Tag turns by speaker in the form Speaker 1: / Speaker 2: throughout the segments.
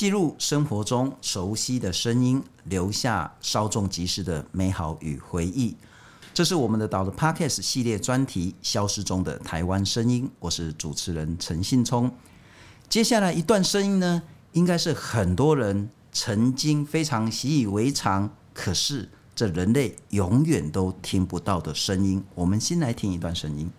Speaker 1: 记录生活中熟悉的声音，留下稍纵即逝的美好与回忆。这是我们的岛的 Podcast 系列专题《消失中的台湾声音》，我是主持人陈信聪。接下来一段声音呢，应该是很多人曾经非常习以为常，可是这人类永远都听不到的声音。我们先来听一段声音。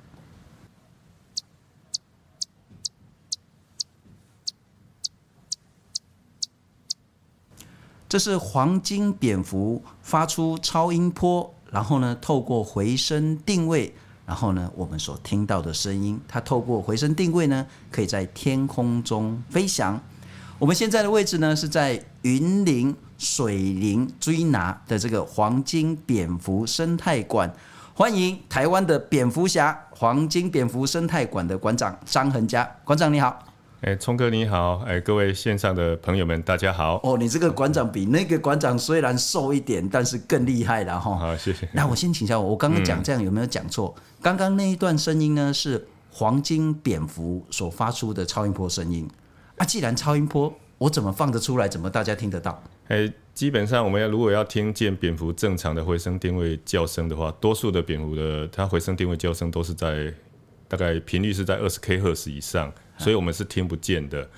Speaker 1: 这是黄金蝙蝠发出超音波，然后呢，透过回声定位，然后呢，我们所听到的声音，它透过回声定位呢，可以在天空中飞翔。我们现在的位置呢，是在云林水林追拿的这个黄金蝙蝠生态馆。欢迎台湾的蝙蝠侠黄金蝙蝠生态馆的馆长张恒嘉，馆长你好。
Speaker 2: 哎，聪哥你好！哎，各位线上的朋友们，大家好！
Speaker 1: 哦，你这个馆长比那个馆长虽然瘦一点，但是更厉害了哈！
Speaker 2: 好，谢谢。
Speaker 1: 那我先请教我，我刚刚讲这样有没有讲错？刚刚那一段声音呢，是黄金蝙蝠所发出的超音波声音啊。既然超音波，我怎么放得出来？怎么大家听得到？
Speaker 2: 哎，基本上我们要如果要听见蝙蝠正常的回声定位叫声的话，多数的蝙蝠的它回声定位叫声都是在大概频率是在二十 K 赫兹以上。所以，我们是听不见的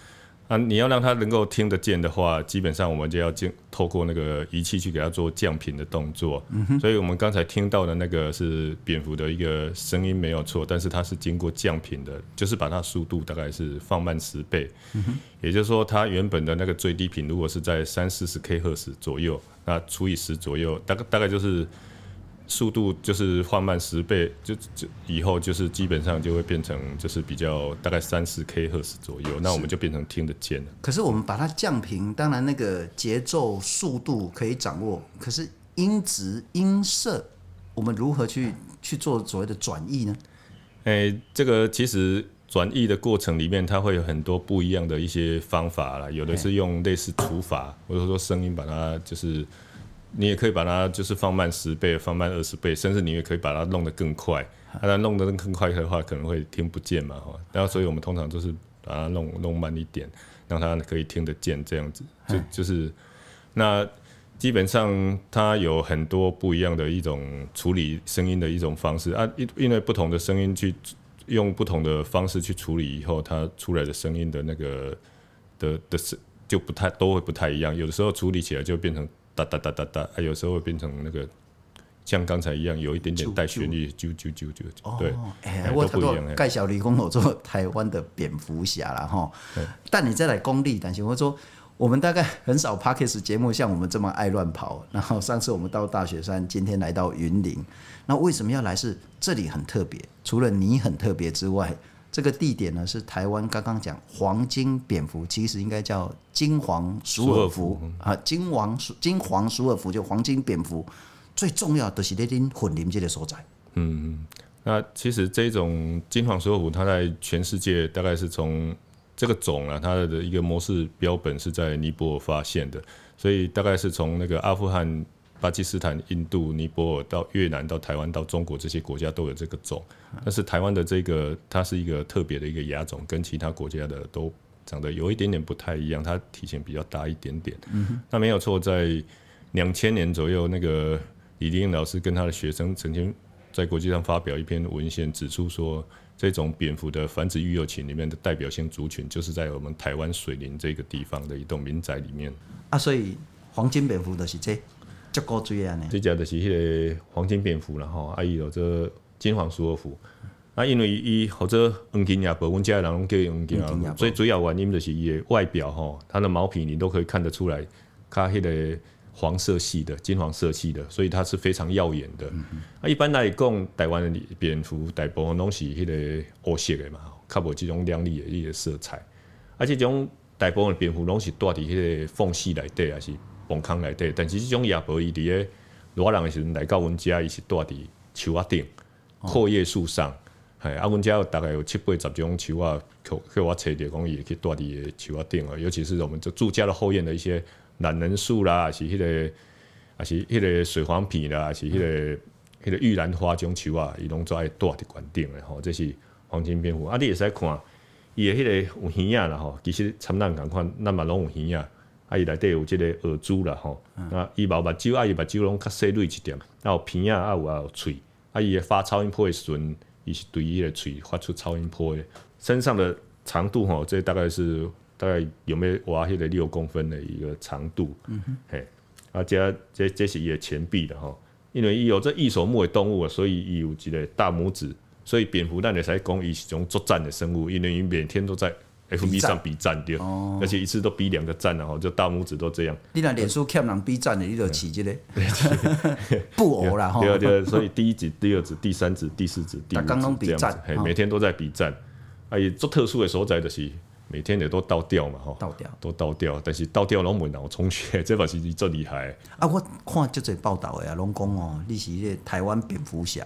Speaker 2: 啊！你要让它能够听得见的话，基本上我们就要经透过那个仪器去给它做降频的动作。所以我们刚才听到的那个是蝙蝠的一个声音没有错，但是它是经过降频的，就是把它速度大概是放慢十倍。也就是说，它原本的那个最低频如果是在三四十 K 赫兹左右，那除以十左右，大概大概就是。速度就是放慢十倍，就就以后就是基本上就会变成就是比较大概三四 K 赫兹左右，那我们就变成听得见了。
Speaker 1: 可是我们把它降频，当然那个节奏速度可以掌握，可是音质音色，我们如何去去做所谓的转译呢？
Speaker 2: 诶、欸，这个其实转译的过程里面，它会有很多不一样的一些方法啦，有的是用类似除法，或者说声音把它就是。你也可以把它就是放慢十倍，放慢二十倍，甚至你也可以把它弄得更快。把它弄得更快的话，可能会听不见嘛，哈。然后，所以我们通常就是把它弄弄慢一点，让它可以听得见，这样子。就就是那基本上它有很多不一样的一种处理声音的一种方式啊，因因为不同的声音去用不同的方式去处理以后，它出来的声音的那个的的声就不太都会不太一样。有的时候处理起来就变成。哒哒哒哒哒，还有时候会变成那个，像刚才一样，有一点点带旋律，啾啾啾啾，对，
Speaker 1: 哎，我差不多介绍你讲我做台湾的蝙蝠侠了哈。但你再来功力，但是我说我们大概很少 Podcast 节目像我们这么爱乱跑。然后上次我们到大雪山，今天来到云林，那为什么要来？是这里很特别，除了你很特别之外。这个地点呢，是台湾刚刚讲黄金蝙蝠，其实应该叫金黄鼠耳蝠啊，金黄金黄鼠耳蝠就黄金蝙蝠，最重要的是那边混林这的所在。
Speaker 2: 嗯，那其实这种金黄鼠耳蝠，它在全世界大概是从这个种啊，它的一个模式标本是在尼泊尔发现的，所以大概是从那个阿富汗。巴基斯坦、印度、尼泊尔到越南、到台湾、到中国这些国家都有这个种，但是台湾的这个它是一个特别的一个亚种，跟其他国家的都长得有一点点不太一样，它体型比较大一点点。嗯、那没有错，在两千年左右，那个李立英老师跟他的学生曾经在国际上发表一篇文献，指出说这种蝙蝠的繁殖育幼群里面的代表性族群，就是在我们台湾水林这个地方的一栋民宅里面。
Speaker 1: 啊，所以黄金蝙蝠的是这。足够追啊！呢，
Speaker 2: 这只就是迄个黄金蝙蝠了吼，啊伊有这金黄鼠耳蝠，啊因为伊或者黄金亚伯，阮家的人拢叫伊黄金亚伯，所以主要原因就是伊的外表吼，它的毛皮你都可以看得出来，它迄个黄色系的金黄色系的，所以它是非常耀眼的。嗯、啊，一般来讲，台湾的蝙蝠大部分拢是迄个黑色的嘛，较无即种亮丽的迄个色彩，而且这种大部分的蝙蝠拢是住伫迄个缝隙内底，还是？崩坑内底，但是即种亚伯伊伫个热人诶时阵来到阮遮，伊是住伫树仔顶、阔叶树上。哎，啊，阮遮有大概有七八十种树啊，去去我找着讲伊会去住伫个树仔顶啊。尤其是我们这住家的后院的一些懒人树啦，还是迄、那个，还是迄个水黄皮啦，还是迄、那个迄、嗯、个玉兰花种树啊，伊拢做爱住伫悬顶的吼。这是黄金蝙蝠。啊，你会使看伊诶迄个有耳仔啦吼，其实参咱共款，咱嘛拢有耳仔，啊伊内底有即个耳珠啦吼，啊伊嘛有目睭，啊伊目睭拢较细锐一点，啊有鼻仔，啊有啊有喙，啊伊诶发超音波诶时阵，伊是对伊个喙发出超音波诶。身上的长度吼，这大概是大概有没有挖迄个六公分的一个长度，嗯哼，嘿，啊加这这是伊诶前臂的吼，因为伊有这异手目的动物，所以伊有一个大拇指。所以蝙蝠咱会使讲伊是种作战的生物，因为伊每天都在 FB 上比赞对，而且一次都比两个赞，然后就大拇指都这样。
Speaker 1: 你那脸书欠人比赞的，你就起这个 不 偶啦 哈。
Speaker 2: 对对，所以第一指、第二指、第三指、第四指、第五指这样子，每天都在比赞。啊，伊做特殊的所在就是每天也都倒掉嘛吼，
Speaker 1: 倒掉
Speaker 2: 都倒掉，但是倒掉拢无脑充血，这把是伊最厉害。
Speaker 1: 啊，我看这则报道的啊，拢讲哦，你是迄个台湾蝙蝠侠。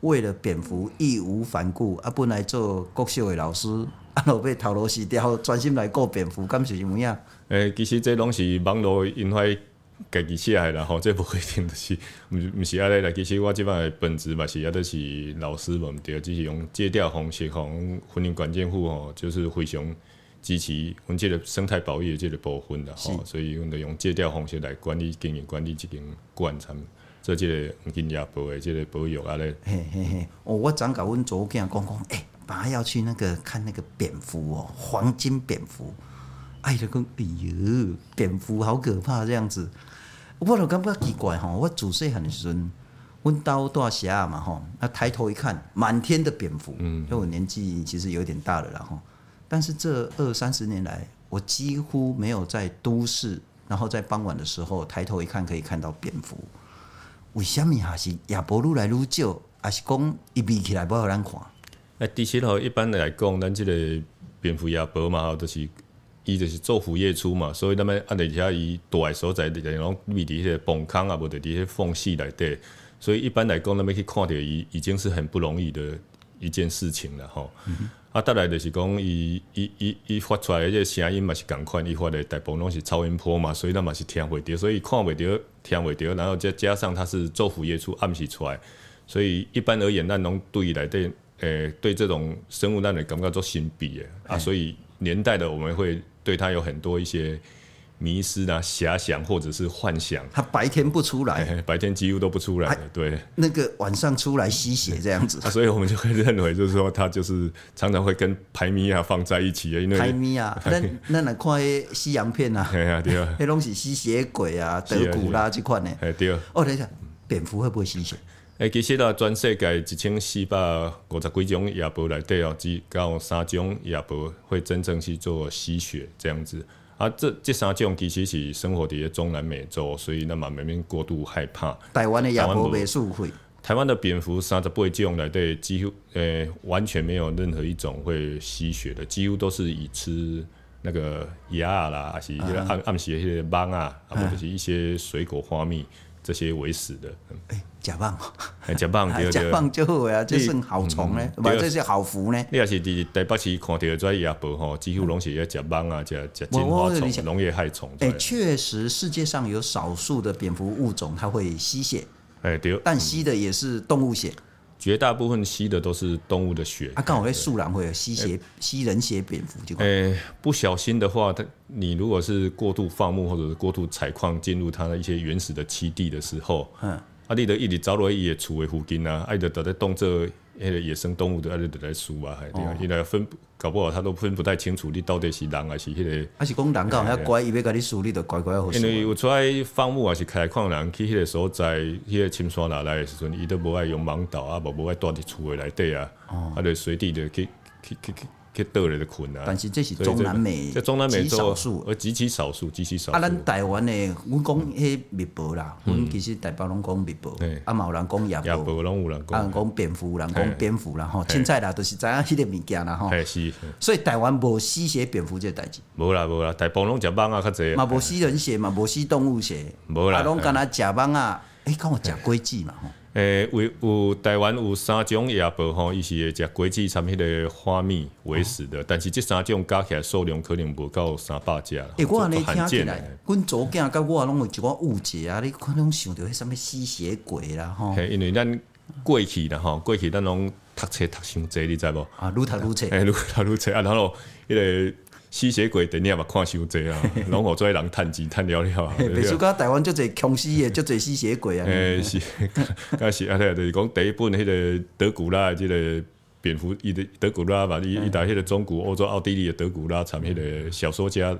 Speaker 1: 为了蝙蝠义无反顾，啊，本来做国小的老师，啊，落尾头路死掉，专心来顾蝙蝠，敢是啥物样？
Speaker 2: 诶，其实这拢是网络因徊家己写的啦，吼，这无一定就是，毋毋是安尼啦。其实我即摆的本职嘛是啊，都是老师嘛，毋对，只是用借调方式吼，婚姻管建户吼，就是非常支持阮即个生态保育的即个部分啦，吼是，所以阮就用借调方式来管理经营管理即间馆参。做即个黄金亚博的即个保育啊咧，
Speaker 1: 嘿嘿嘿，哦，我昨甲阮祖囝讲讲，诶、欸，爸要去那个看那个蝙蝠哦，黄金蝙蝠，哎，就讲，哎呦，蝙蝠好可怕这样子，我就感觉奇怪吼，我自细汉的时阵，阮兜大侠嘛吼，那抬头一看，满天的蝙蝠，嗯，因为我年纪其实有点大了啦吼，但是这二三十年来，我几乎没有在都市，然后在傍晚的时候抬头一看可以看到蝙蝠。为什么还是亚伯愈来愈少？还是讲一比起来不好咱看？
Speaker 2: 哎，其实吼，一般来讲，咱即个蝙蝠夜婆嘛，吼就是伊就是昼伏夜出嘛，所以那么啊，而且伊住诶所在，然后密伫迄个坟坑啊，无伫迄个缝隙内底，所以一般来讲，那么去看到伊，已经是很不容易的一件事情了吼。啊，再来就是讲，伊伊伊伊发出来的这个声音嘛是共款，伊发的大部分拢是超音波嘛，所以咱嘛是听袂到，所以看袂到。听袂到，然后再加上它是昼伏夜出，暗时出来，所以一般而言，咱拢对来对，诶、欸，对这种生物，咱会感觉做心比诶啊，所以年代的我们会对它有很多一些迷失啊、遐想或者是幻想。
Speaker 1: 它白天不出来，
Speaker 2: 欸、白天几乎都不出来，对。
Speaker 1: 那个晚上出来吸血这样子，
Speaker 2: 啊，所以我们就会认为，就是说它就是常常会跟排米啊放在一起的，因为
Speaker 1: 排米啊，那那来看西洋片啊，
Speaker 2: 对啊，对啊，
Speaker 1: 那东西吸血鬼啊、德古拉这款呢，
Speaker 2: 哎对。
Speaker 1: 哦，等一下，蝙蝠会不会吸血？
Speaker 2: 哎，其实啦，全世界一千四百五十几种夜婆来对哦，只有三种夜婆会真正去做吸血这样子。啊，这这三种其实是生活在中南美洲，所以那么没免过度害怕。
Speaker 1: 台湾的夜婆没数会。
Speaker 2: 台湾的蝙蝠三十八种来对，几乎呃、欸、完全没有任何一种会吸血的，几乎都是以吃那个鸭啦，还是暗暗时那些蠓啊，或者是一些水果花蜜。这些为食的，
Speaker 1: 哎，甲棒，
Speaker 2: 甲蚌，
Speaker 1: 甲 棒就好啊，这是好虫呢，不，这是好福呢。
Speaker 2: 你也是伫台北市看到这些夜婆吼，几乎拢是要甲棒啊，假假金花虫、农业害虫。
Speaker 1: 哎，确实，世界上有少数的蝙蝠物种，它会吸血，
Speaker 2: 哎，对，
Speaker 1: 但吸的也是动物血。
Speaker 2: 绝大部分吸的都是动物的血。啊，
Speaker 1: 刚好在树懒会有吸血、吸人血蝙蝠就。
Speaker 2: 诶，不小心的话，它你如果是过度放牧或者是过度采矿进入它的一些原始的栖地的时候，嗯，啊，你的一直走落伊的厝的附近啊，爱得得在动这。那个野生动物的爱的得来输啊，对啊，伊来分搞不好他都分不太清楚，你到底是人还是迄个。
Speaker 1: 还是讲人讲遐乖，伊要甲你输，你就乖乖好。
Speaker 2: 因为有出来放牧还是开矿人去迄个所在，迄个深山哪来的时阵，伊都无爱用盲导啊，无无爱住伫厝的内底啊，啊，就随地著去去去去。去倒来的困啊！
Speaker 1: 但是这是中南美，
Speaker 2: 在中南美洲
Speaker 1: 少数，
Speaker 2: 而极其少数，极其少数。
Speaker 1: 啊，咱台湾的，阮讲迄蜜婆啦，阮其实台北拢讲蜜婆，啊嘛有人讲夜婆，
Speaker 2: 夜婆拢有人
Speaker 1: 讲，讲蝙蝠，人讲蝙蝠啦吼，凊彩啦，都是知影迄个物件啦吼。
Speaker 2: 是。
Speaker 1: 所以台湾无吸血蝙蝠这个代志。
Speaker 2: 无啦无啦，大部分拢食蠓啊较济。
Speaker 1: 嘛无吸人血嘛，无吸动物血。
Speaker 2: 无啦。
Speaker 1: 啊，拢干那食蠓啊？诶，讲我食龟记嘛吼。
Speaker 2: 诶，有有台湾有三种夜婆吼，伊是会食果子参迄个花蜜为食的，但是这三种加起来数量可能无够三百只。
Speaker 1: 诶，我安尼听起来，阮祖囝甲我拢有一寡误解啊！你可能想到迄什么吸血鬼啦吼。
Speaker 2: 因为咱过去啦吼，过去咱拢。读册读伤济，你知无？
Speaker 1: 啊，愈读愈册，
Speaker 2: 哎，愈读愈册啊，然后迄个吸血鬼电影嘛看伤济啊，拢互做人趁钱趁了了。
Speaker 1: 别说讲台湾就侪强吸的，就侪吸血鬼啊。
Speaker 2: 诶是，刚是啊，对，就是讲第一本迄个德古拉的这个蝙蝠，伊的德古拉嘛，伊伊在迄个中古欧洲奥地利的德古拉，参迄个小说家。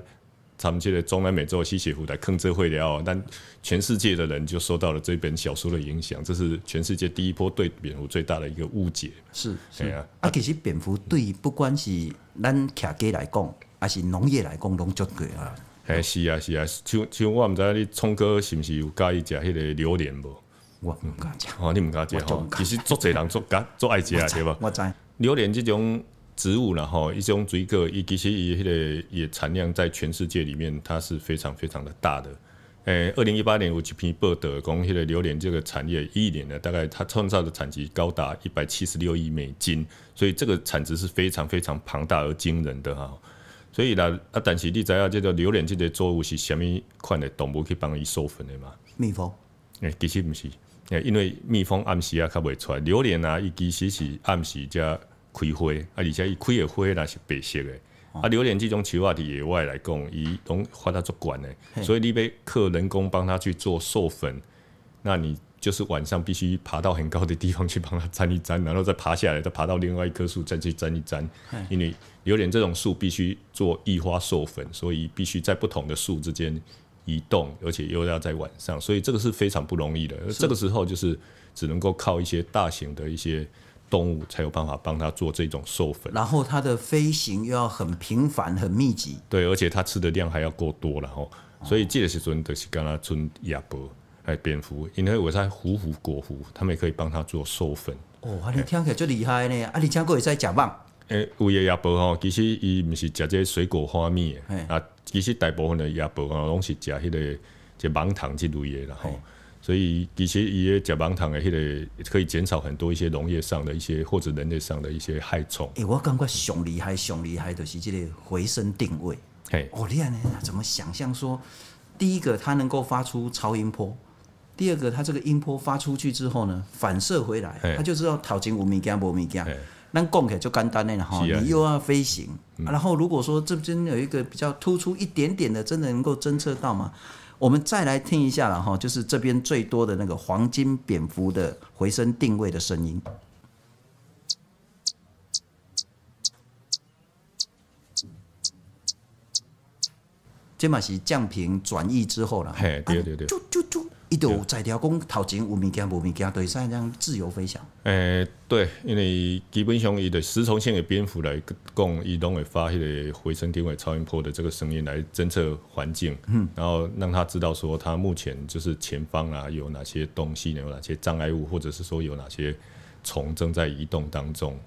Speaker 2: 他们这个中南美洲的吸血狐来控制会了，但全世界的人就受到了这本小说的影响，这是全世界第一波对蝙蝠最大的一个误解。
Speaker 1: 是，是啊，啊，其实蝙蝠对不管是咱客家来讲，还是农业来讲，拢足贵啊。
Speaker 2: 哎，是啊，是啊，像像我唔知道你聪哥是不是有介意食迄个榴莲无？
Speaker 1: 我唔敢食。
Speaker 2: 哦，你唔敢食吼？其实足侪人足 敢足爱食啊，对吧？
Speaker 1: 我知。
Speaker 2: 榴莲这种。植物啦吼一种水果，伊其实伊迄个也产量在全世界里面，它是非常非常的大的。诶、欸，二零一八年有一篇报道讲，迄个榴莲这个产业一年呢，大概它创造的产值高达一百七十六亿美金，所以这个产值是非常非常庞大而惊人的哈。所以啦，啊，但是你知影这个榴莲这个作物是虾米款的动物去帮伊授粉的吗？
Speaker 1: 蜜蜂？
Speaker 2: 诶、欸，其实不是，诶，因为蜜蜂暗时啊较袂出来，榴莲啊，伊其实是暗时才。开花啊，而且伊开的花那是白色的。哦、啊，榴莲这种树啊，伫野外来讲，伊拢发得足管的，所以你要靠人工帮它去做授粉，那你就是晚上必须爬到很高的地方去帮它粘一粘，然后再爬下来，再爬到另外一棵树再去粘一粘。因为榴莲这种树必须做异花授粉，所以必须在不同的树之间移动，而且又要在晚上，所以这个是非常不容易的。而这个时候就是只能够靠一些大型的一些。动物才有办法帮它做这种授粉，
Speaker 1: 然后它的飞行又要很频繁、很密集。
Speaker 2: 对，而且它吃的量还要够多，然后，所以这个时阵就是跟它存亚伯还有蝙蝠，因为我在虎虎果蝠，他们也可以帮它做授粉。
Speaker 1: 哦，啊，你听起来最厉害呢！啊，你听过也在食蠓？
Speaker 2: 诶，有的亚伯吼，其实伊唔是食这水果花蜜的，啊，其实大部分的亚伯吼拢是食迄个这蠓糖之类的，然后。所以其实伊个食芒糖诶，迄个可以减少很多一些农业上的一些或者人类上的一些害虫。
Speaker 1: 诶、欸，我感觉上厉害、上厉害的是这个回声定位。
Speaker 2: 嘿，
Speaker 1: 哦，厉害呢！怎么想象说，第一个它能够发出超音波，第二个它这个音波发出去之后呢，反射回来，它就知道头前有物件无物件。那讲起来就简单的哈，你又要飞行，嗯、然后如果说这边有一个比较突出一点点的，真的能够侦测到吗？我们再来听一下了哈，就是这边最多的那个黄金蝙蝠的回声定位的声音。这嘛是降频转译之后了，
Speaker 2: 嘿，对对对。
Speaker 1: 伊就有在条讲头前有物件无物件，对，像这样自由飞翔。
Speaker 2: 诶、欸，对，因为基本上伊的食虫性的蝙蝠来讲，伊拢会发迄个回声定位超音波的这个声音来侦测环境，嗯，然后让他知道说他目前就是前方啊有哪些东西，有哪些障碍物，或者是说有哪些虫正在移动当中。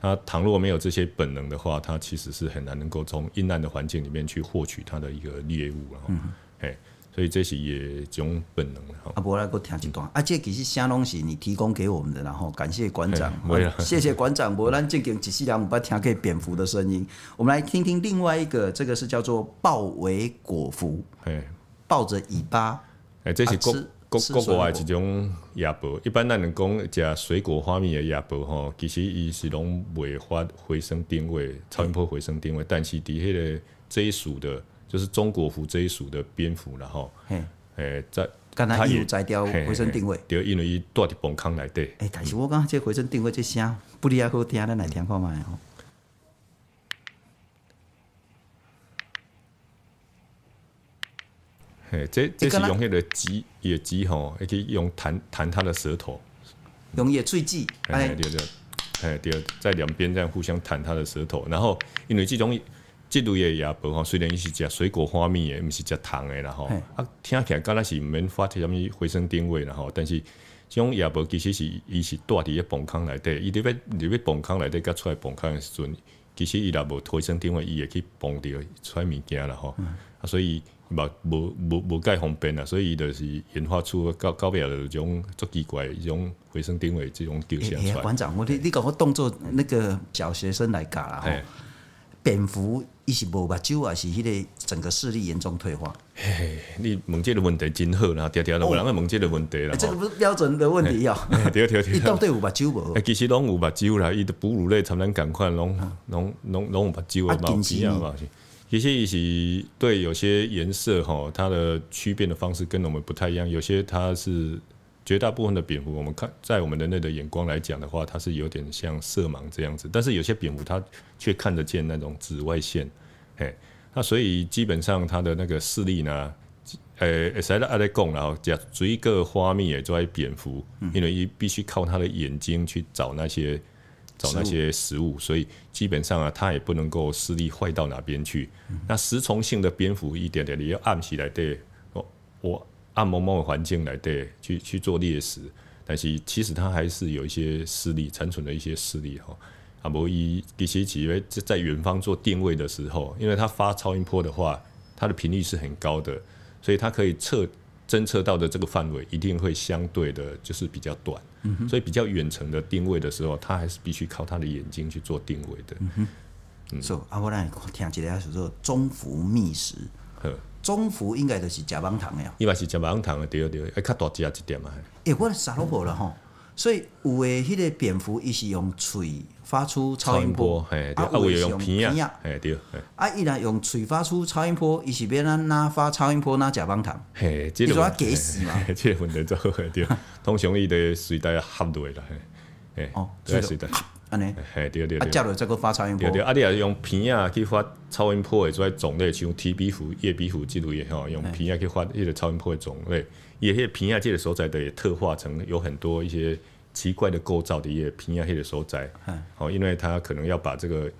Speaker 2: 他倘若没有这些本能的话，他其实是很难能够从阴暗的环境里面去获取它的一个猎物，然后，嗯，嘿。所以这是也种本能的哈。啊，无来给我听一段。啊，这其实啥东西你提供给我们的，然后感谢馆长。谢谢馆长。我咱正经仔细聊，我们听给蝙蝠的声音。我们来听听另外一个，这个是叫做豹尾果蝠。哎，抱着尾巴。哎，这是国国国国外一种亚伯。一般咱人讲食水果花蜜的亚伯吼，其实伊是拢未发回声定位、超音波回声定位，但是伫迄个这一属的。就是中国服这一属的蝙蝠，然后，诶、欸，在它有摘掉回声定位，对，因为伊住伫崩坑内底。诶、欸，但是我感觉这回声定位这声不离啊好听，咱来听看觅吼。嘿，这这是用迄个鸡野鸡吼，可以用弹弹它的舌头，用野喙剂，哎，对对，哎对，在两边这样互相弹它的舌头，然后因为这种。这类的夜婆吼，虽然伊是食水果花蜜的，毋是食糖的啦吼。啊，听起来敢若是毋免发啥物回声定位啦吼。但是，这种夜婆其实是伊是住伫个崩坑内底，伊伫要入要崩坑内底，甲出来崩坑的时阵，其实伊若无回声定位，伊会去崩着出来物件啦吼。啊，所以嘛无无无介方便啦，所以伊就是研发出到到尾的种足奇怪的，一种回声定位这种叫声出来。馆长，我你你讲我当做那个小学生来教啦吼。
Speaker 1: 蝙蝠伊是无目睭，还是迄个整个视力严重退化？
Speaker 2: 嘿嘿，你问这个问题真好啦，常常都有人问这个问题啦。
Speaker 1: 这个不是标准的问题哦。
Speaker 2: 对对对，
Speaker 1: 伊到底有目睭无？
Speaker 2: 其实拢有目睭啦，伊的哺乳类，他们赶快拢拢拢拢有目睭啊嘛。其实伊是对有些颜色哈，它的区变的方式跟我们不太一样，有些它是。绝大部分的蝙蝠，我们看在我们人类的眼光来讲的话，它是有点像色盲这样子。但是有些蝙蝠它却看得见那种紫外线，嘿，那所以基本上它的那个视力呢，呃，会使阿咧讲，然后讲追个花蜜也在蝙蝠，因为必须靠它的眼睛去找那些找那些食物，所以基本上啊，它也不能够视力坏到哪边去。那食虫性的蝙蝠一点点你要暗起来对，我我。暗蒙蒙的环境来对去去做猎食，但是其实它还是有一些势力残存的一些势力哈。啊，无伊其实因为在远方做定位的时候，因为它发超音波的话，它的频率是很高的，所以它可以测侦测到的这个范围一定会相对的就是比较短。嗯、所以比较远程的定位的时候，它还是必须靠它的眼睛去做定位的。嗯
Speaker 1: 哼，所以啊，我来听一下叫做中伏觅食。中孚应该就是食棒糖的呀，
Speaker 2: 伊嘛是食棒糖的，对对，爱较大只一点嘛。
Speaker 1: 诶，我啥拢无了吼，所以有诶，迄个蝙蝠伊是用喙发出超音波，
Speaker 2: 嘿，啊，有用鼻啊，嘿，对，
Speaker 1: 啊，伊若用喙发出超音波，伊是要咱哪发超音波哪食棒糖，
Speaker 2: 嘿，
Speaker 1: 你说假死嘛？
Speaker 2: 这个问题做好对，通常伊得随带合落啦，嘿，哦，对，随带。
Speaker 1: 安尼，
Speaker 2: 嘿，对对对，
Speaker 1: 啊，接落再个发超音波，
Speaker 2: 对对，啊，你也用片啊去发超音波的种类，像 T 鼻蝠、叶鼻蝠之类的吼，用片啊去发迄个超音波的种类，也迄个片啊，这个所在的也特化成有很多一些奇怪的构造的一个片啊，迄个所在，哦，因为它可能要把这个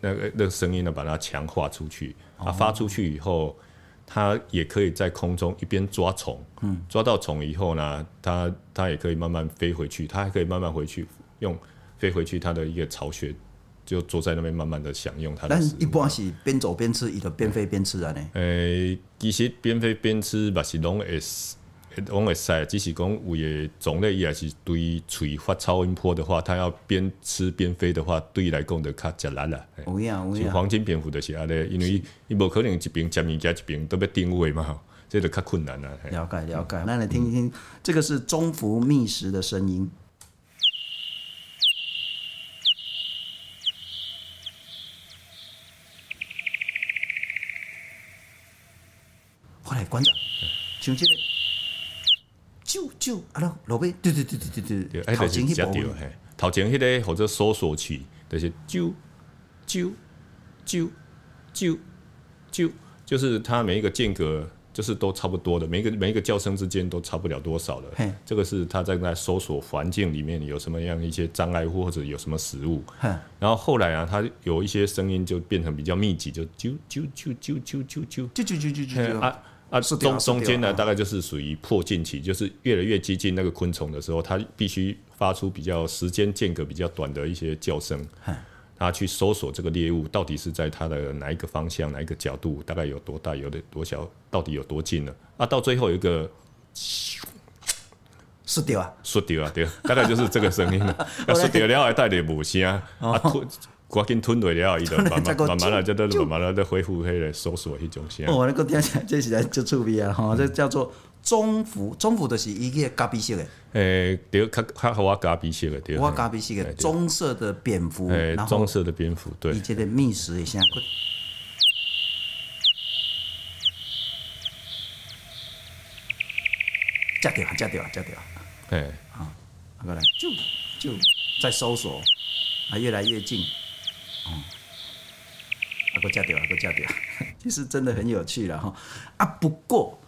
Speaker 2: 那个那个声音呢，把它强化出去，啊，发出去以后，它也可以在空中一边抓虫，嗯，抓到虫以后呢，它它也可以慢慢飞回去，它还可以慢慢回去用。飞回去，它的一个巢穴，就坐在那边慢慢的享用它的。但
Speaker 1: 一般是边走边吃，伊就边飞边吃啊呢。诶、
Speaker 2: 欸，其实边飞边吃，嘛是拢会，拢会使，只是讲有的种类，伊还是对喙发超音波的话，它要边吃边飞的话，对伊来讲就较吃力啦。
Speaker 1: 有影有影。
Speaker 2: 黄金蝙蝠就是安尼，因为伊无可能一边食物件一边都要定位嘛，这就较困难啦。
Speaker 1: 了解了解，那来听一听，嗯、这个是中孚觅食的声音。馆长，像这个，啾啾，啊咯，老贝，对对对对对对，头前迄部，
Speaker 2: 头前迄个或者搜索器，就是啾啾啾啾啾，就是它每一个间隔就是都差不多的，每一个每一个叫声之间都差不了多少的。嘿这个是它在在搜索环境里面有什么样一些障碍物或者有什么食物。嘿然后后来啊，它有一些声音就变成比较密集，就啾啾啾啾啾啾啾啾啾啾啾啊。啊，中中间呢，大概就是属于破近期，就是越来越接近那个昆虫的时候，它必须发出比较时间间隔比较短的一些叫声，它去搜索这个猎物到底是在它的哪一个方向、哪一个角度，大概有多大、有的多小，到底有多近了。啊，到最后有一个，
Speaker 1: 失掉啊，
Speaker 2: 失掉啊，对，大概就是这个声音了。失掉了还带点母声啊。赶紧吞落了，伊就 慢慢慢慢来，就都慢慢来都恢复迄个搜索迄种声。
Speaker 1: 哦，那个听起来这是来就趣味啊！吼，这叫做中孚，中孚就是伊个咖啡色的。
Speaker 2: 诶，对，较较好我咖啡色的，对。
Speaker 1: 我咖啡色的棕色的蝙蝠，
Speaker 2: 诶，棕色的蝙蝠，对。
Speaker 1: 伊这个觅食的声，加掉，加掉，加掉。
Speaker 2: 诶，
Speaker 1: 好，过来，就就在搜索，啊，越来越近。哦，啊，个加掉，啊，个加掉，其实真的很有趣了哈。啊，不过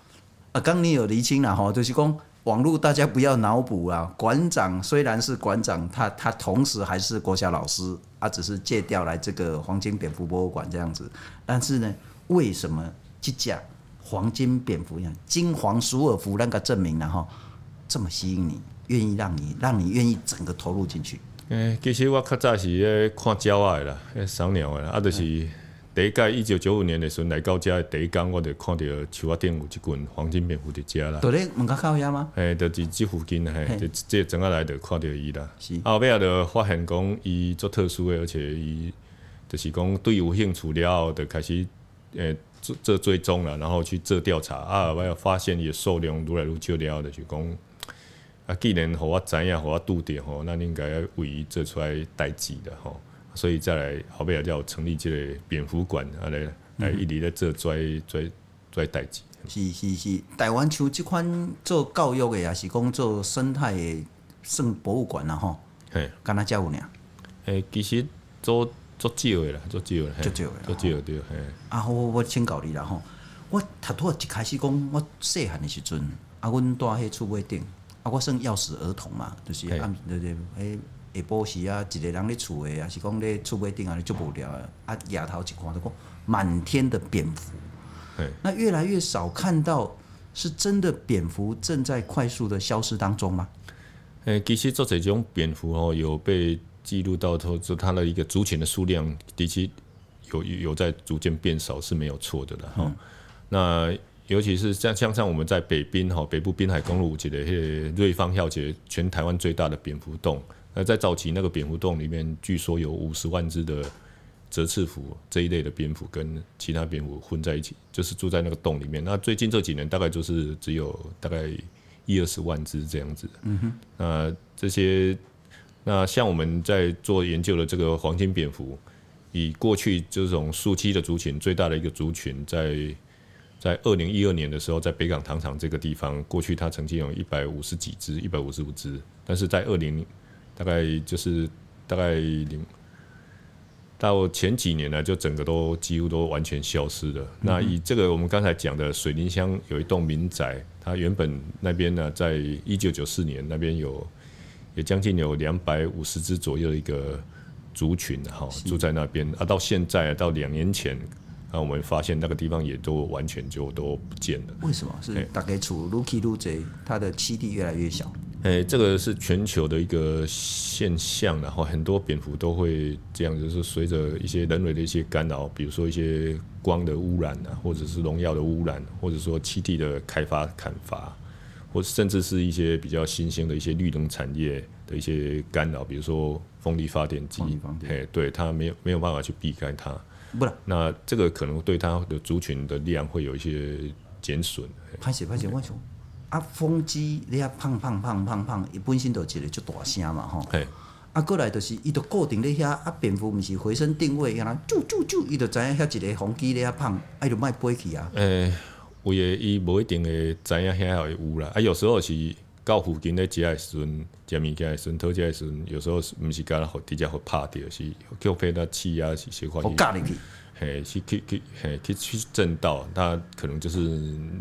Speaker 1: 啊，刚你有厘清了哈，就是讲网络大家不要脑补啊。馆长虽然是馆长，他他同时还是国小老师，啊，只是借调来这个黄金蝙蝠博物馆这样子。但是呢，为什么这架黄金蝙蝠一样金黄鼠耳蝠那个证明然后这么吸引你，愿意让你让你愿意整个投入进去？
Speaker 2: 诶，其实我较早是咧看鸟仔啦，咧赏鸟诶，啊，就是第一届一九九五年的时阵来到遮第一天，我就看到树仔顶有一群黄金蝙蝠伫遮啦。
Speaker 1: 在咧门口靠遐吗？
Speaker 2: 诶，就是即附近嘿，就即整个来就看到伊啦。是。后尾啊，就发现讲伊足特殊诶，而且伊。就是讲对有兴趣了后，就开始诶做做追踪啦，然后去做调查啊，我要发现伊数量愈来愈少了，就是讲啊，既然互我知影，互我拄着吼，咱应该要为伊做出来代志的吼，所以再来后尾也有成立即个蝙蝠馆啊来来一直咧做追追追代志。
Speaker 1: 是是是，台湾像即款做教育的，也是讲做生态的，算博物馆啦吼。嘿，敢若遮有尔。
Speaker 2: 诶，其实做做少的啦，做少的，
Speaker 1: 做少的，
Speaker 2: 做少对。嘿。
Speaker 1: 啊，我我请教你啦吼，我拄拄一开始讲，我细汉的时阵，啊，阮住迄厝尾顶，啊，我算钥匙儿童嘛，就是暗就是，迄下晡时啊，一个人咧厝诶，啊是讲咧厝尾顶啊，足无聊啊，啊，夜头一看，就讲满天的蝙蝠。那越来越少看到，是真的蝙蝠正在快速的消失当中吗？
Speaker 2: 诶，其实做这种蝙蝠哦，有被记录到，说它的一个族群的数量的确有有在逐渐变少，是没有错的了哈。嗯、那尤其是像像像我们在北滨哈，北部滨海公路这个瑞芳校街，全台湾最大的蝙蝠洞。那在早期那个蝙蝠洞里面，据说有五十万只的。折翅蝠这一类的蝙蝠跟其他蝙蝠混在一起，就是住在那个洞里面。那最近这几年大概就是只有大概一二十万只这样子。嗯哼。那这些，那像我们在做研究的这个黄金蝙蝠，以过去这种树栖的族群最大的一个族群，在在二零一二年的时候，在北港糖厂这个地方，过去它曾经有一百五十几只，一百五十五只，但是在二零大概就是大概零。到前几年呢，就整个都几乎都完全消失了。那以这个我们刚才讲的水林乡有一栋民宅，它原本那边呢，在一九九四年那边有也将近有两百五十只左右的一个族群哈，住在那边啊。到现在到两年前啊，我们发现那个地方也都完全就都不见了。
Speaker 1: 为什么？是大概处路起路贼，它的栖地越来越小。
Speaker 2: 诶、欸，这个是全球的一个现象，然后很多蝙蝠都会这样，就是随着一些人为的一些干扰，比如说一些光的污染啊，或者是农药的污染，或者说栖地的开发砍伐，或甚至是一些比较新兴的一些绿能产业的一些干扰，比如说风力发电机，诶，对，它没有没有办法去避开它，
Speaker 1: 不了，
Speaker 2: 那这个可能对它的族群的量会有一些减损。
Speaker 1: 拍谢拍谢，我说。啊，风机你啊，胖胖胖胖胖，伊本身就一个就大声嘛吼。嘿啊，过来就是伊就固定咧遐，啊，蝙蝠毋是回声定位，然后啾啾啾，伊就知影遐一个风机咧遐胖，啊就莫飞去啊。诶、欸，
Speaker 2: 有诶，伊无一定会知影遐会有啦。啊，有时候是到附近咧食诶时阵，食物件诶时阵，讨食诶时阵，有时候毋是干互直接互拍掉，是叫飞到气压是小块。
Speaker 1: 我教你去，
Speaker 2: 嘿，去去去，嘿，去去震到，它可能就是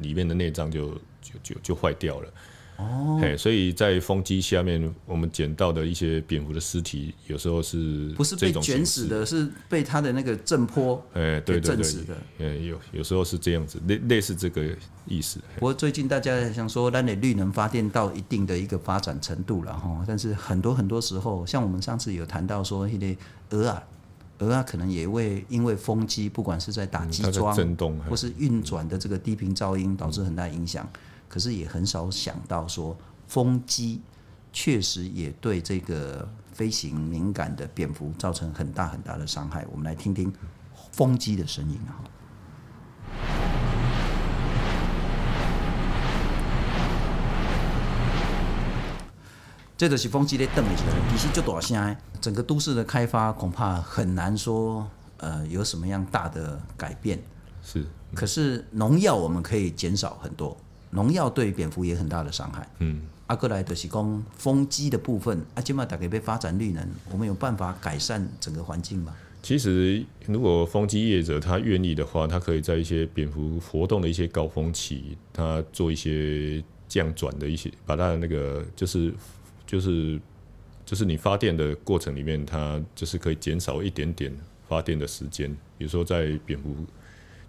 Speaker 2: 里面的内脏就。就就就坏掉了，哦，嘿，所以在风机下面，我们捡到的一些蝙蝠的尸体，有时候是
Speaker 1: 不是被卷死的，是被它的那个震波，
Speaker 2: 哎，对对对，呃，有有时候是这样子，类类似这个意思。
Speaker 1: 不过最近大家想说，那你绿能发电到一定的一个发展程度了哈，但是很多很多时候，像我们上次有谈到说，那个鹅啊，鹅啊，可能也会因为风机，不管是在打机桩、震动，或是运转的这个低频噪音，导致很大影响。可是也很少想到说，风机确实也对这个飞行敏感的蝙蝠造成很大很大的伤害。我们来听听风机的声音啊！这就是风机在动的时候，其实就大声。整个都市的开发恐怕很难说，呃，有什么样大的改变。
Speaker 2: 是，
Speaker 1: 可是农药我们可以减少很多。农药对蝙蝠也很大的伤害。嗯，阿哥来的是讲风机的部分，阿今嘛大概被发展绿能，我们有办法改善整个环境吗？
Speaker 2: 其实，如果风机业者他愿意的话，他可以在一些蝙蝠活动的一些高峰期，他做一些降转的一些，把它的那个就是就是就是你发电的过程里面，它就是可以减少一点点发电的时间，比如说在蝙蝠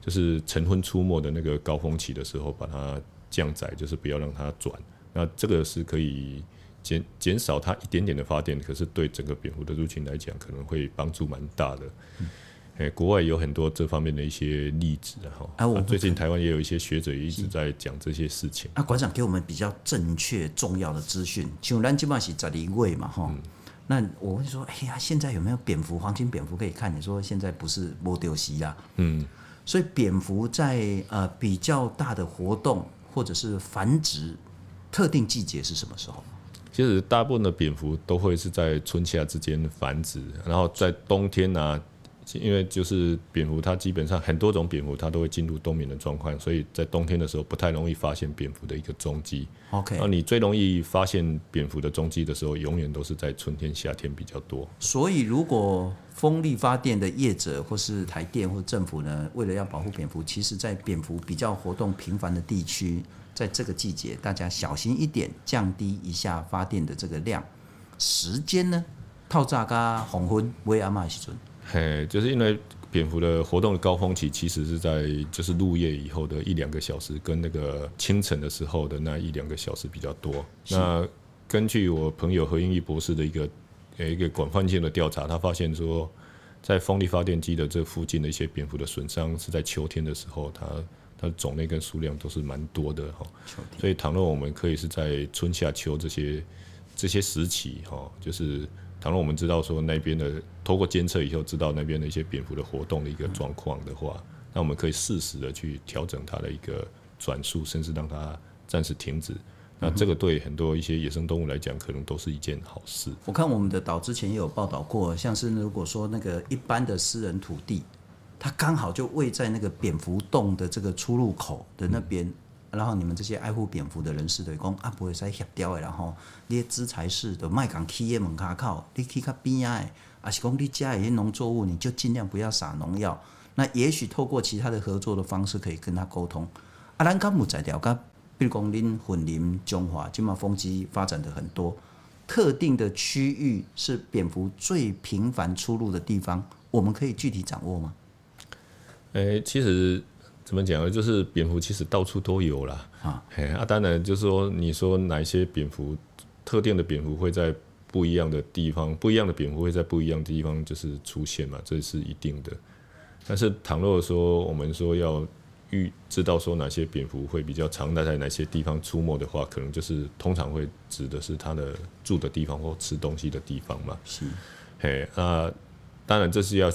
Speaker 2: 就是晨昏出没的那个高峰期的时候，把它。降载就是不要让它转，那这个是可以减减少它一点点的发电，可是对整个蝙蝠的入侵来讲，可能会帮助蛮大的。嗯欸。国外有很多这方面的一些例子哈。啊，我最近台湾也有一些学者一直在讲这些事情。
Speaker 1: 啊，馆长给我们比较正确重要的资讯，像咱今嘛是十二位嘛哈，那我会说，哎呀，现在有没有蝙蝠、黄金蝙蝠可以看？你说现在不是莫丢西呀？嗯，所以蝙蝠在呃比较大的活动或者是繁殖，特定季节是什么时候？
Speaker 2: 其实大部分的蝙蝠都会是在春夏之间繁殖，然后在冬天呢、因为就是蝙蝠，它基本上很多种蝙蝠，它都会进入冬眠的状况，所以在冬天的时候不太容易发现蝙蝠的一个踪迹。
Speaker 1: OK，
Speaker 2: 那你最容易发现蝙蝠的踪迹的时候，永远都是在春天、夏天比较多。
Speaker 1: 所以，如果风力发电的业者或是台电或政府呢，为了要保护蝙蝠，其实在蝙蝠比较活动频繁的地区，在这个季节，大家小心一点，降低一下发电的这个量。时间呢，套炸加黄昏，尾暗嘛时阵。
Speaker 2: 嘿，就是因为蝙蝠的活动的高峰期，其实是在就是入夜以后的一两个小时，跟那个清晨的时候的那一两个小时比较多。那根据我朋友何英义博士的一个呃一个广泛性的调查，他发现说，在风力发电机的这附近的一些蝙蝠的损伤是在秋天的时候，它它的种类跟数量都是蛮多的哈。所以，倘若我们可以是在春夏秋这些这些时期哈，就是。倘若我们知道说那边的透过监测以后知道那边的一些蝙蝠的活动的一个状况的话，那我们可以适时的去调整它的一个转速，甚至让它暂时停止。那这个对很多一些野生动物来讲，可能都是一件好事。
Speaker 1: 我看我们的岛之前也有报道过，像是如果说那个一般的私人土地，它刚好就位在那个蝙蝠洞的这个出入口的那边。嗯然后你们这些爱护蝙蝠的人士对讲啊，不会使协调的，然后你的资材市的卖港企业门卡靠，你去较边啊，啊是讲你家里的农作物，你就尽量不要撒农药。那也许透过其他的合作的方式，可以跟他沟通。啊，咱敢有在调甲，比如讲恁混林、中华，今嘛风机发展的很多，特定的区域是蝙蝠最频繁出入的地方，我们可以具体掌握
Speaker 2: 吗？诶、其实。怎么讲呢？就是蝙蝠其实到处都有啦。啊，嘿，啊，当然就是说，你说哪一些蝙蝠，特定的蝙蝠会在不一样的地方，不一样的蝙蝠会在不一样的地方就是出现嘛，这是一定的。但是倘若说我们说要预知道说哪些蝙蝠会比较常待在哪些地方出没的话，可能就是通常会指的是它的住的地方或吃东西的地方嘛。
Speaker 1: 是，
Speaker 2: 嘿，啊，当然这是要。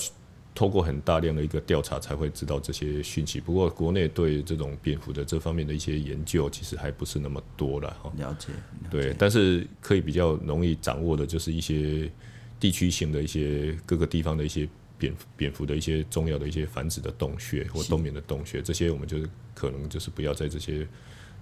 Speaker 2: 透过很大量的一个调查才会知道这些讯息。不过国内对这种蝙蝠的这方面的一些研究其实还不是那么多了哈。
Speaker 1: 了解。
Speaker 2: 对，但是可以比较容易掌握的就是一些地区性的一些各个地方的一些蝙蝙蝠的一些重要的一些繁殖的洞穴或冬眠的洞穴，这些我们就是可能就是不要在这些。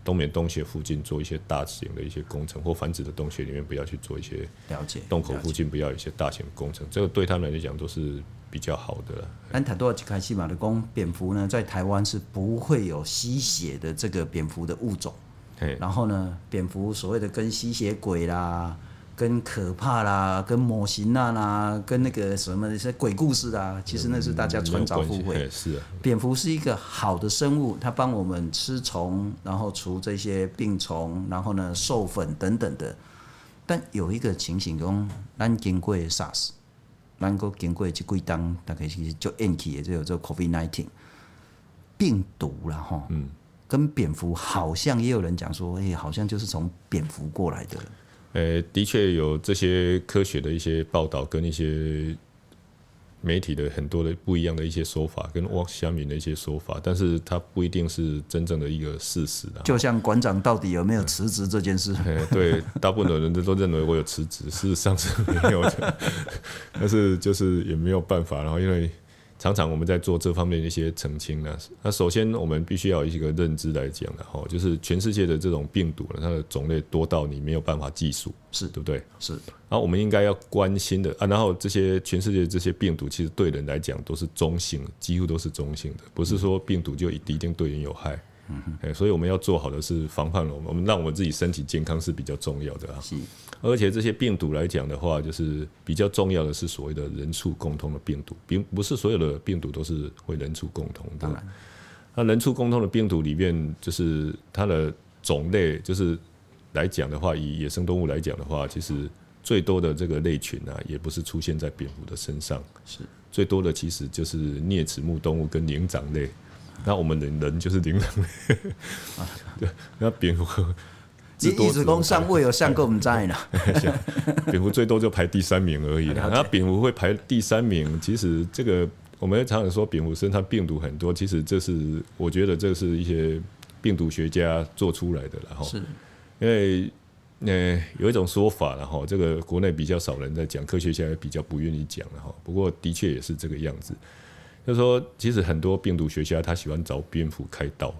Speaker 2: 冬眠洞穴附近做一些大型的一些工程，或繁殖的洞穴里面不要去做一些
Speaker 1: 了解。
Speaker 2: 洞口附近不要有一些大型工程，这个对他们来讲都是比较好的。
Speaker 1: 安塔多尔开西马的公蝙蝠呢，在台湾是不会有吸血的这个蝙蝠的物种。然后呢，蝙蝠所谓的跟吸血鬼啦。跟可怕啦，跟魔神仔啦，跟那个什么一些鬼故事啊，其实那是大家穿凿附会。
Speaker 2: 是啊，
Speaker 1: 蝙蝠是一个好的生物，它帮我们吃虫，然后除这些病虫，然后呢授粉等等的。但有一个情形中，咱经过 SARS，咱过经过这几冬，大概是就引起的就有这个 COVID nineteen 病毒了吼。嗯，跟蝙蝠好像也有人讲说，哎，好像就是从蝙蝠过来的。
Speaker 2: 呃，的确有这些科学的一些报道，跟一些媒体的很多的不一样的一些说法，跟汪小敏的一些说法，但是它不一定是真正的一个事实啊。
Speaker 1: 就像馆长到底有没有辞职这件事，
Speaker 2: 对，大部分的人都都认为我有辞职，事实上是没有的，但是就是也没有办法，然后因为。常常我们在做这方面的一些澄清呢。那首先我们必须要有一个认知来讲的哈，就是全世界的这种病毒呢，它的种类多到你没有办法计数，
Speaker 1: 是
Speaker 2: 对不对？
Speaker 1: 是。
Speaker 2: 然后我们应该要关心的啊，然后这些全世界这些病毒其实对人来讲都是中性，几乎都是中性的，不是说病毒就一定对人有害。嗯哼。所以我们要做好的是防范我们，我们让我们自己身体健康是比较重要的啊。
Speaker 1: 是。
Speaker 2: 而且这些病毒来讲的话，就是比较重要的是所谓的人畜共通的病毒，并不是所有的病毒都是会人畜共通的。当然，那人畜共通的病毒里面，就是它的种类，就是来讲的话，以野生动物来讲的话，其实最多的这个类群啊，也不是出现在蝙蝠的身上，
Speaker 1: 是
Speaker 2: 最多的其实就是啮齿目动物跟灵长类。那我们人人就是灵长类，对，那蝙蝠。
Speaker 1: 你一直讲上位有上过我们在呢。
Speaker 2: 蝙蝠最多就排第三名而已。啦。那蝙蝠会排第三名，其实这个我们常常说蝙蝠身上病毒很多，其实这是我觉得这是一些病毒学家做出来的，然后是因为呃有一种说法，然后这个国内比较少人在讲，科学家也比较不愿意讲，然后不过的确也是这个样子。就是说，其实很多病毒学家他喜欢找蝙蝠开刀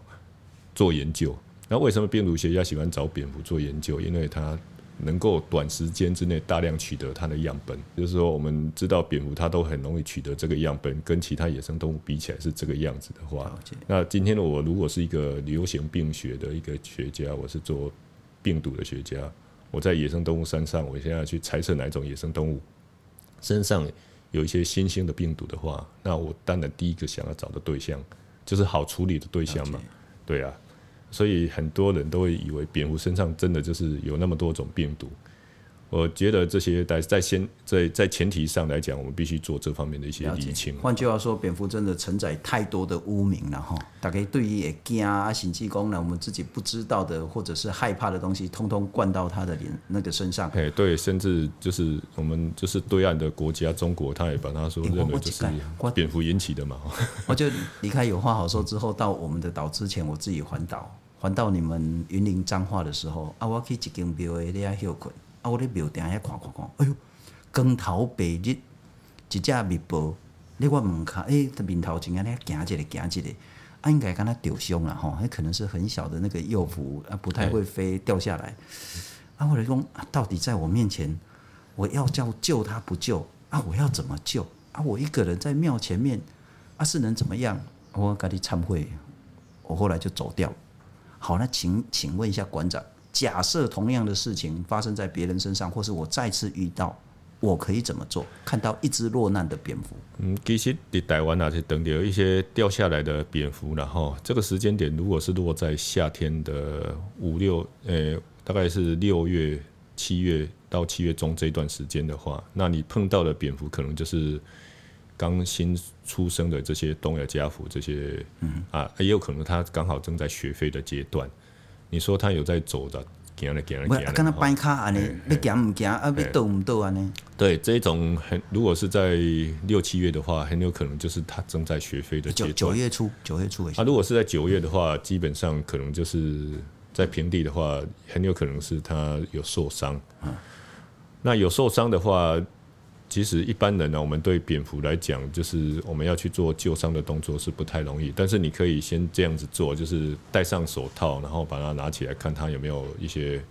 Speaker 2: 做研究。那为什么病毒学家喜欢找蝙蝠做研究？因为它能够短时间之内大量取得它的样本。就是说，我们知道蝙蝠它都很容易取得这个样本，跟其他野生动物比起来是这个样子的话，那今天的我如果是一个流行病学的一个学家，我是做病毒的学家，我在野生动物山上，我现在去猜测哪种野生动物身上。有一些新兴的病毒的话，那我当然第一个想要找的对象就是好处理的对象嘛，对啊，所以很多人都会以为蝙蝠身上真的就是有那么多种病毒。我觉得这些在在先在在前提上来讲，我们必须做这方面的一些厘清。
Speaker 1: 换句话说，蝙蝠真的承载太多的污名了哈。大概对于也惊啊、行气功能，我们自己不知道的或者是害怕的东西，通通灌到他的脸那个身上。
Speaker 2: 哎，对，甚至就是我们就是对岸的国家中国，他也把他说认为就是蝙蝠引起的嘛。
Speaker 1: 我就离开有话好说之后，到我们的岛之前，我自己环岛，环到你们云林彰化的时候啊，我去一间庙诶，你遐休困。啊！我咧庙顶遐看看看，哎呦，光头白日，一只蜜蜂，咧我门口，诶、欸，面头前安尼行一个行一个，啊，应该敢若受伤啦吼，那可能是很小的那个幼蝠，啊，不太会飞，掉下来。啊，我来讲，到底在我面前，我要叫救他不救啊？我要怎么救啊？我一个人在庙前面，啊，是能怎么样？我跟你忏悔，我后来就走掉。好，那请请问一下馆长。假设同样的事情发生在别人身上，或是我再次遇到，我可以怎么做？看到一只落难的蝙蝠，
Speaker 2: 嗯，其实在台湾啊，是等有一些掉下来的蝙蝠，然后这个时间点如果是落在夏天的五六，呃，大概是六月、七月到七月中这段时间的话，那你碰到的蝙蝠可能就是刚新出生的这些东亚家蝠，这些，嗯啊，也有可能它刚好正在学飞的阶段。你说他有在走的，行了行了行了，
Speaker 1: 跟他掰卡安尼，要行唔行啊？要倒唔倒安尼？
Speaker 2: 对，这种很，如果是在六七月的话，很有可能就是他正在学飞的阶段。
Speaker 1: 九月初，九月初。
Speaker 2: 啊，如果是在九月的话，基本上可能就是在平地的话，很有可能是他有受伤。嗯，那有受伤的话。其实一般人呢，我们对蝙蝠来讲，就是我们要去做救伤的动作是不太容易。但是你可以先这样子做，就是戴上手套，然后把它拿起来，看它有没有一些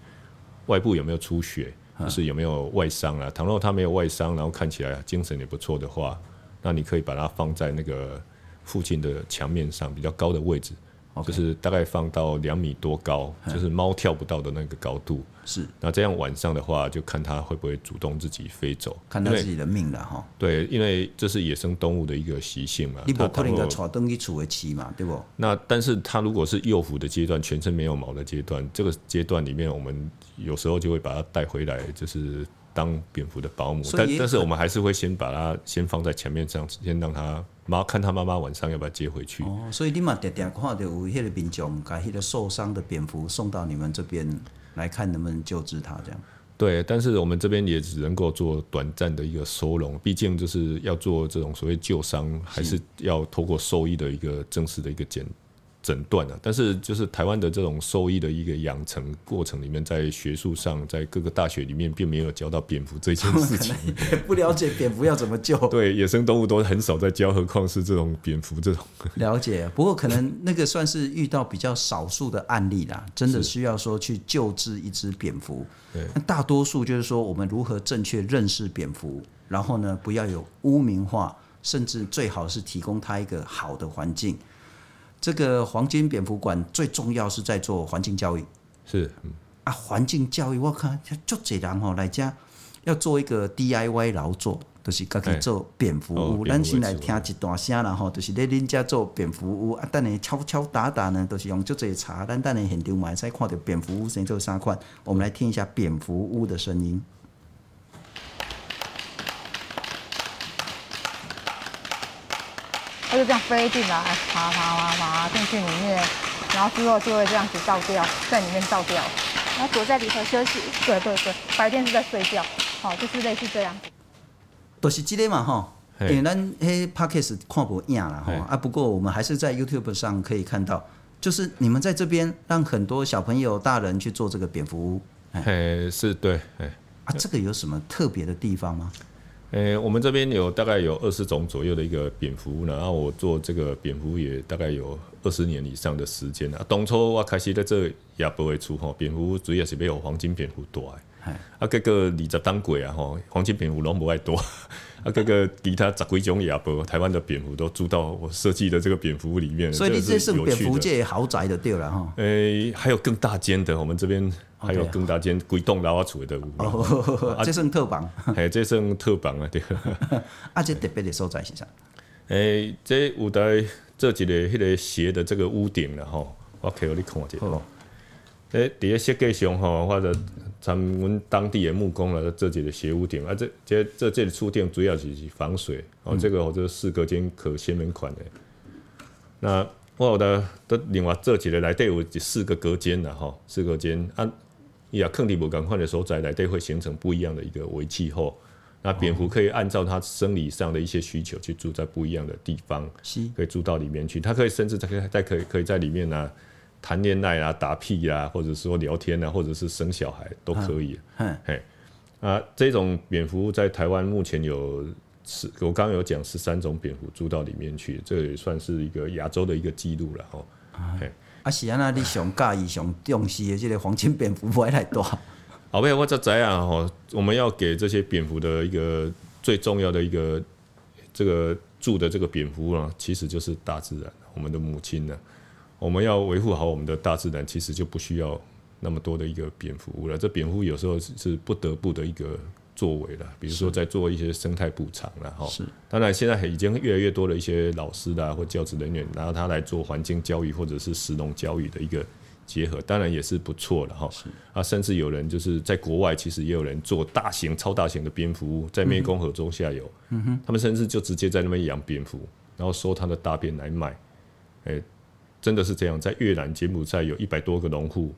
Speaker 2: 外部有没有出血，就是有没有外伤啊。倘若它没有外伤，然后看起来精神也不错的话，那你可以把它放在那个附近的墙面上比较高的位置。就是大概放到两米多高，就是猫跳不到的那个高度。是，那这样晚上的话，就看它会不会主动自己飞走，
Speaker 1: 看它自己的命了哈。
Speaker 2: 对，因为这是野生动物的一个习性嘛。
Speaker 1: 你不可能个带登去厝的起嘛，对不？
Speaker 2: 那但是它如果是幼虎的阶段，全身没有毛的阶段，这个阶段里面，我们有时候就会把它带回来，就是。当蝙蝠的保姆，但但是我们还是会先把它先放在前面，这样先让它妈看它妈妈晚上要不要接回去。
Speaker 1: 哦，所以你嘛点点看到有迄个民众把迄个受伤的蝙蝠送到你们这边来看能不能救治它，这样。
Speaker 2: 对，但是我们这边也只能够做短暂的一个收容，毕竟就是要做这种所谓救伤，还是要透过兽医的一个正式的一个检。诊断啊，但是就是台湾的这种兽医的一个养成过程里面，在学术上，在各个大学里面，并没有教到蝙蝠这件事情。
Speaker 1: 不了解蝙蝠要怎么救？
Speaker 2: 对，野生动物都很少在教，何况是这种蝙蝠这种。
Speaker 1: 了解，不过可能那个算是遇到比较少数的案例啦，真的需要说去救治一只蝙蝠。对，那大多数就是说，我们如何正确认识蝙蝠，然后呢，不要有污名化，甚至最好是提供它一个好的环境。这个黄金蝙蝠馆最重要是在做环境教育，
Speaker 2: 是，嗯、
Speaker 1: 啊，环境教育我看就这人吼来家要做一个 DIY 劳作，就是家己做蝙蝠屋。咱、哦、先来听一段声，然后就是咧恁家做蝙蝠屋啊，等下敲敲打打呢，都、就是用足济茶。咱等下现场嘛会使看到蝙蝠屋先做三款，我们来听一下蝙蝠屋的声音。
Speaker 3: 就这样飞进来，爬爬爬爬进去里面，然后之后就会这样子倒掉，在里面倒掉。然后躲在里头休息。对对对，白天是在睡觉，好，就是类似这样。
Speaker 1: 都是这个嘛哈，因为咱迄 Podcast 看不影啦哈啊，不过我们还是在 YouTube 上可以看到，就是你们在这边让很多小朋友、大人去做这个蝙蝠屋。
Speaker 2: 哎，是对，哎，
Speaker 1: 啊，这个有什么特别的地方
Speaker 2: 吗？诶、我们这边有大概有二十种左右的一个蝙蝠，然后我做这个蝙蝠也大概有二十年以上的时间了。当初我开始在这也不会出吼，蝙蝠主要是要有黄金蝙蝠多，啊，这个二十当鬼啊吼，黄金蝙蝠拢不爱多，啊，这个其他十几种也不，台湾的蝙蝠都住到我设计的这个蝙蝠屋里面，
Speaker 1: 所以你这是蝙蝠界豪宅的对了哈。
Speaker 2: 诶、欸，还有更大间的，我们这边。还有更大间规栋老厝的屋，
Speaker 1: 哦，这算特房，
Speaker 2: 嘿，这算特房啊，对。
Speaker 1: 啊，这特别的所在是啥？诶、
Speaker 2: 欸，这有台这几个迄个斜的这个屋顶了吼，我可以给你看一下吼。诶，伫个设计上吼，或者咱们当地的木工了，这几个斜屋顶啊，这这这这里厝顶主要是防水，哦、嗯，这个或者四隔间可掀门款的。那我有的都另外这几个内底有四个隔间的吼，四个隔间啊。呀，坑底不更换的时候，在内底会形成不一样的一个微气候。那蝙蝠可以按照它生理上的一些需求去住在不一样的地方，可以住到里面去。它可以甚至在可以在可以可以在里面呢、啊、谈恋爱啊、打屁啊，或者说聊天啊，或者是生小孩都可以。嗯，嘿，啊，这种蝙蝠在台湾目前有十，我刚刚有讲十三种蝙蝠住到里面去，这也算是一个亚洲的一个记录了哦。嘿。
Speaker 1: 啊是啊，那你上介意、上重视的这个黄金蝙蝠不会太多。
Speaker 2: 后尾我再这样哦，我们要给这些蝙蝠的一个最重要的一个这个住的这个蝙蝠啊，其实就是大自然，我们的母亲呢。我们要维护好我们的大自然，其实就不需要那么多的一个蝙蝠屋了。这蝙蝠有时候是不得不的一个。作为了，比如说在做一些生态补偿了哈。是，当然现在已经越来越多的一些老师啦或教职人员，然后他来做环境教育或者是食农教育的一个结合，当然也是不错的哈。是啊，甚至有人就是在国外，其实也有人做大型、超大型的蝙蝠屋，在湄公河中下游，嗯哼，他们甚至就直接在那边养蝙蝠，然后收他的大便来卖。哎，真的是这样，在越南、柬埔寨有一百多个农户，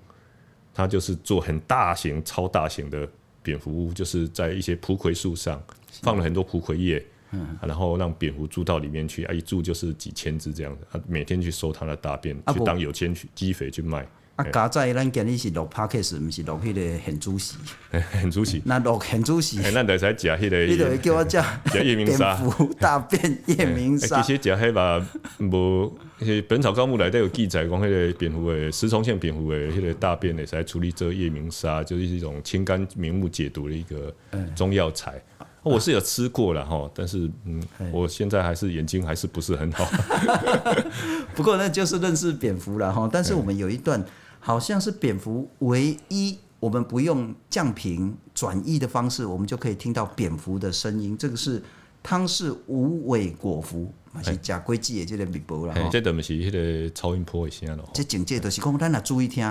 Speaker 2: 他就是做很大型、超大型的。蝙蝠屋就是在一些蒲葵树上放了很多蒲葵叶，嗯，然后让蝙蝠住到里面去，啊，一住就是几千只这样子，啊，每天去收它的大便，去当有机鸡肥去卖。啊，
Speaker 1: 加在咱今日是录 Podcast，不是录迄个现主席，
Speaker 2: 现主席，
Speaker 1: 那录现主席，
Speaker 2: 咱得才食迄个，
Speaker 1: 你就会叫我 食
Speaker 2: 叶明砂，
Speaker 1: 大便夜明砂。
Speaker 2: 其实食迄嘛无，《本草纲目》内底有记载讲，迄个蝙蝠诶食虫性蝙蝠诶迄个大便呢，是来处理这夜明砂，就是一种清肝明目解毒的一个中药材。我是有吃过了哈，但是嗯，我现在还是眼睛还是不是很好。
Speaker 1: 不过那就是认识蝙蝠了哈，但是我们有一段。好像是蝙蝠唯一，我们不用降频转译的方式，我们就可以听到蝙蝠的声音。这个是汤氏无尾果蝠，是假规矩的这个秘宝了。
Speaker 2: 这等于是那个超音波的声咯。
Speaker 1: 这境界就是讲，咱若注意听，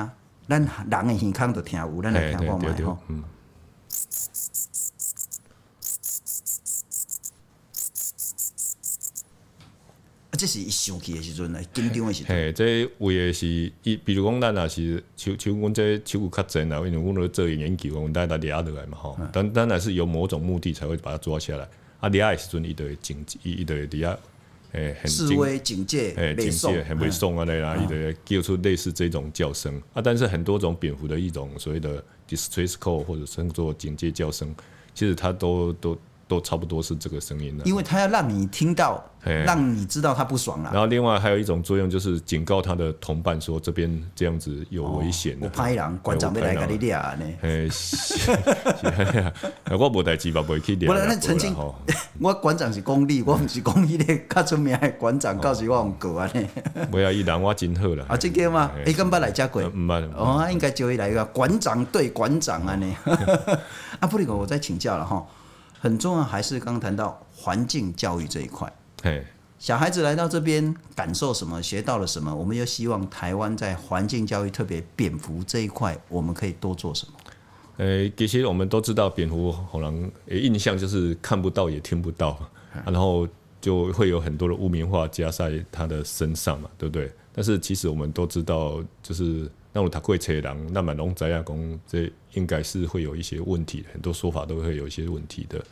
Speaker 1: 咱人的耳孔都听有，咱来听看嘛吼。这是一生气的时阵，紧张的时阵。
Speaker 2: 嘿，这为的是，伊比如讲，咱也是像像阮这手骨较真啊，因为阮咧做研究，阮带它抓落来嘛吼。但当然是有某种目的才会把它抓下来。啊，抓的时阵，伊就会警，伊伊就会底下，诶，很
Speaker 1: 示威警戒，
Speaker 2: 诶，警戒很猥琐啊，那啦，伊就会叫出类似这种叫声啊。但是很多种蝙蝠的一种所谓的 distress call 或者称作警戒叫声，其实它都都。都差不多是这个声音的，
Speaker 1: 因为他要让你听到，让你知道他不爽了。
Speaker 2: 然后另外还有一种作用就是警告他的同伴说，这边这样子有危险。
Speaker 1: 我拍人馆长要来给你俩呢。
Speaker 2: 哎，我无代志吧，不会去聊。
Speaker 1: 不然那澄清，我馆长是公立，我不是公立的，较出名的馆长，到时我用过啊呢。
Speaker 2: 不要一人我真好了。
Speaker 1: 啊，这个吗？哎，刚捌来加过。
Speaker 2: 唔捌。
Speaker 1: 哦，应该就会来一个馆长对馆长啊呢。啊，不，那个我再请教了哈。很重要，还是刚刚谈到环境教育这一块。嘿，小孩子来到这边感受什么，学到了什么？我们又希望台湾在环境教育，特别蝙蝠这一块，我们可以多做什么？
Speaker 2: 呃，其实我们都知道，蝙蝠可能印象就是看不到也听不到，然后就会有很多的污名化加在它的身上嘛，对不对？但是其实我们都知道，就是。那我他会车人，那么龙宅亚工，这应该是会有一些问题，很多说法都会有一些问题的。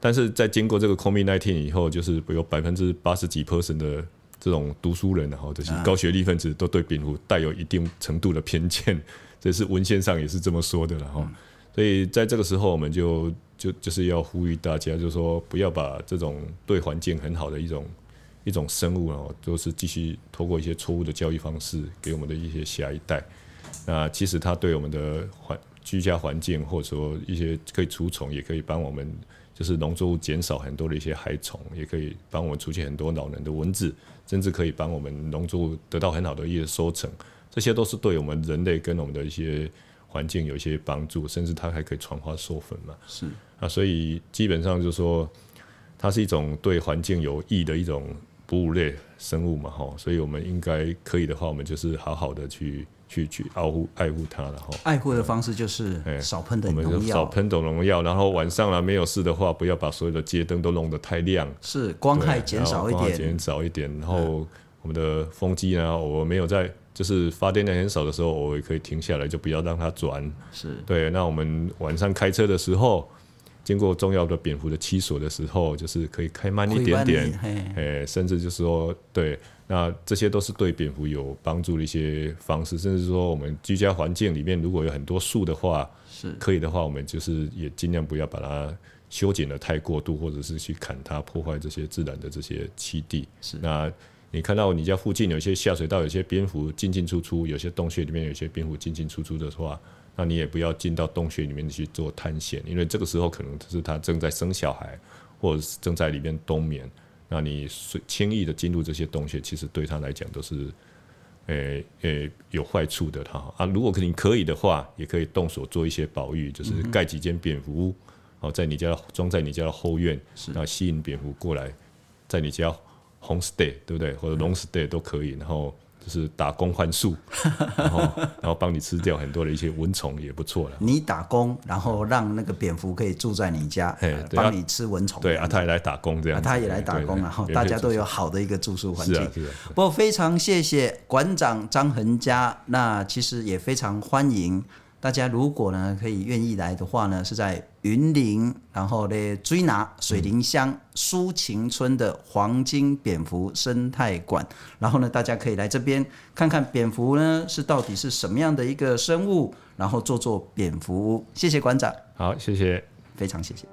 Speaker 2: 但是在经过这个 COVID-19 以后，就是有百分之八十几 percent 的这种读书人，然后这些高学历分子都对蝙蝠带有一定程度的偏见，这是文献上也是这么说的，然后，所以在这个时候，我们就就就是要呼吁大家，就是说不要把这种对环境很好的一种一种生物哦，都是继续透过一些错误的教育方式给我们的一些下一代。那其实它对我们的环居家环境，或者说一些可以除虫，也可以帮我们。就是农作物减少很多的一些害虫，也可以帮我们除去很多恼人的蚊子，甚至可以帮我们农作物得到很好的一些收成。这些都是对我们人类跟我们的一些环境有一些帮助，甚至它还可以传花授粉嘛。
Speaker 1: 是
Speaker 2: 啊，所以基本上就是说，它是一种对环境有益的一种哺乳类生物嘛，哈。所以我们应该可以的话，我们就是好好的去。去去爱护爱护它，然后
Speaker 1: 爱护的方式就是少喷的农药，
Speaker 2: 我们少喷的农药，然后晚上了没有事的话，不要把所有的街灯都弄得太亮，
Speaker 1: 是光害减少一点，
Speaker 2: 减少一点。然后我们的风机呢，我没有在就是发电量很少的时候，我也可以停下来，就不要让它转。
Speaker 1: 是
Speaker 2: 对。那我们晚上开车的时候，经过重要的蝙蝠的栖所的时候，就是可以开慢一点点，哎，甚至就是说对。那这些都是对蝙蝠有帮助的一些方式，甚至说我们居家环境里面如果有很多树的话，是可以的话，我们就是也尽量不要把它修剪的太过度，或者是去砍它，破坏这些自然的这些栖地。
Speaker 1: 是。
Speaker 2: 那你看到你家附近有些下水道，有些蝙蝠进进出出，有些洞穴里面有些蝙蝠进进出出的话，那你也不要进到洞穴里面去做探险，因为这个时候可能是它正在生小孩，或者是正在里面冬眠。那你轻易的进入这些洞穴，其实对他来讲都是，诶、欸、诶、欸、有坏处的哈啊！如果你可以的话，也可以动手做一些保育，就是盖几间蝙蝠屋，哦，在你家装在你家的后院，然后吸引蝙蝠过来，在你家 home stay 对不对？或者 long stay 都可以，然后。就是打工换宿，然后然后帮你吃掉很多的一些蚊虫也不错了。
Speaker 1: 你打工，然后让那个蝙蝠可以住在你家，帮、呃、你吃蚊虫。
Speaker 2: 对啊，他也来打工这样、啊。
Speaker 1: 他也来打工，然后大家都有好的一个住宿环境。不过非常谢谢馆长张恒嘉，那其实也非常欢迎。大家如果呢，可以愿意来的话呢，是在云林，然后呢，追拿水林乡苏秦村的黄金蝙蝠生态馆。然后呢，大家可以来这边看看蝙蝠呢，是到底是什么样的一个生物，然后做做蝙蝠。谢谢馆长，
Speaker 2: 好，谢谢，
Speaker 1: 非常谢谢。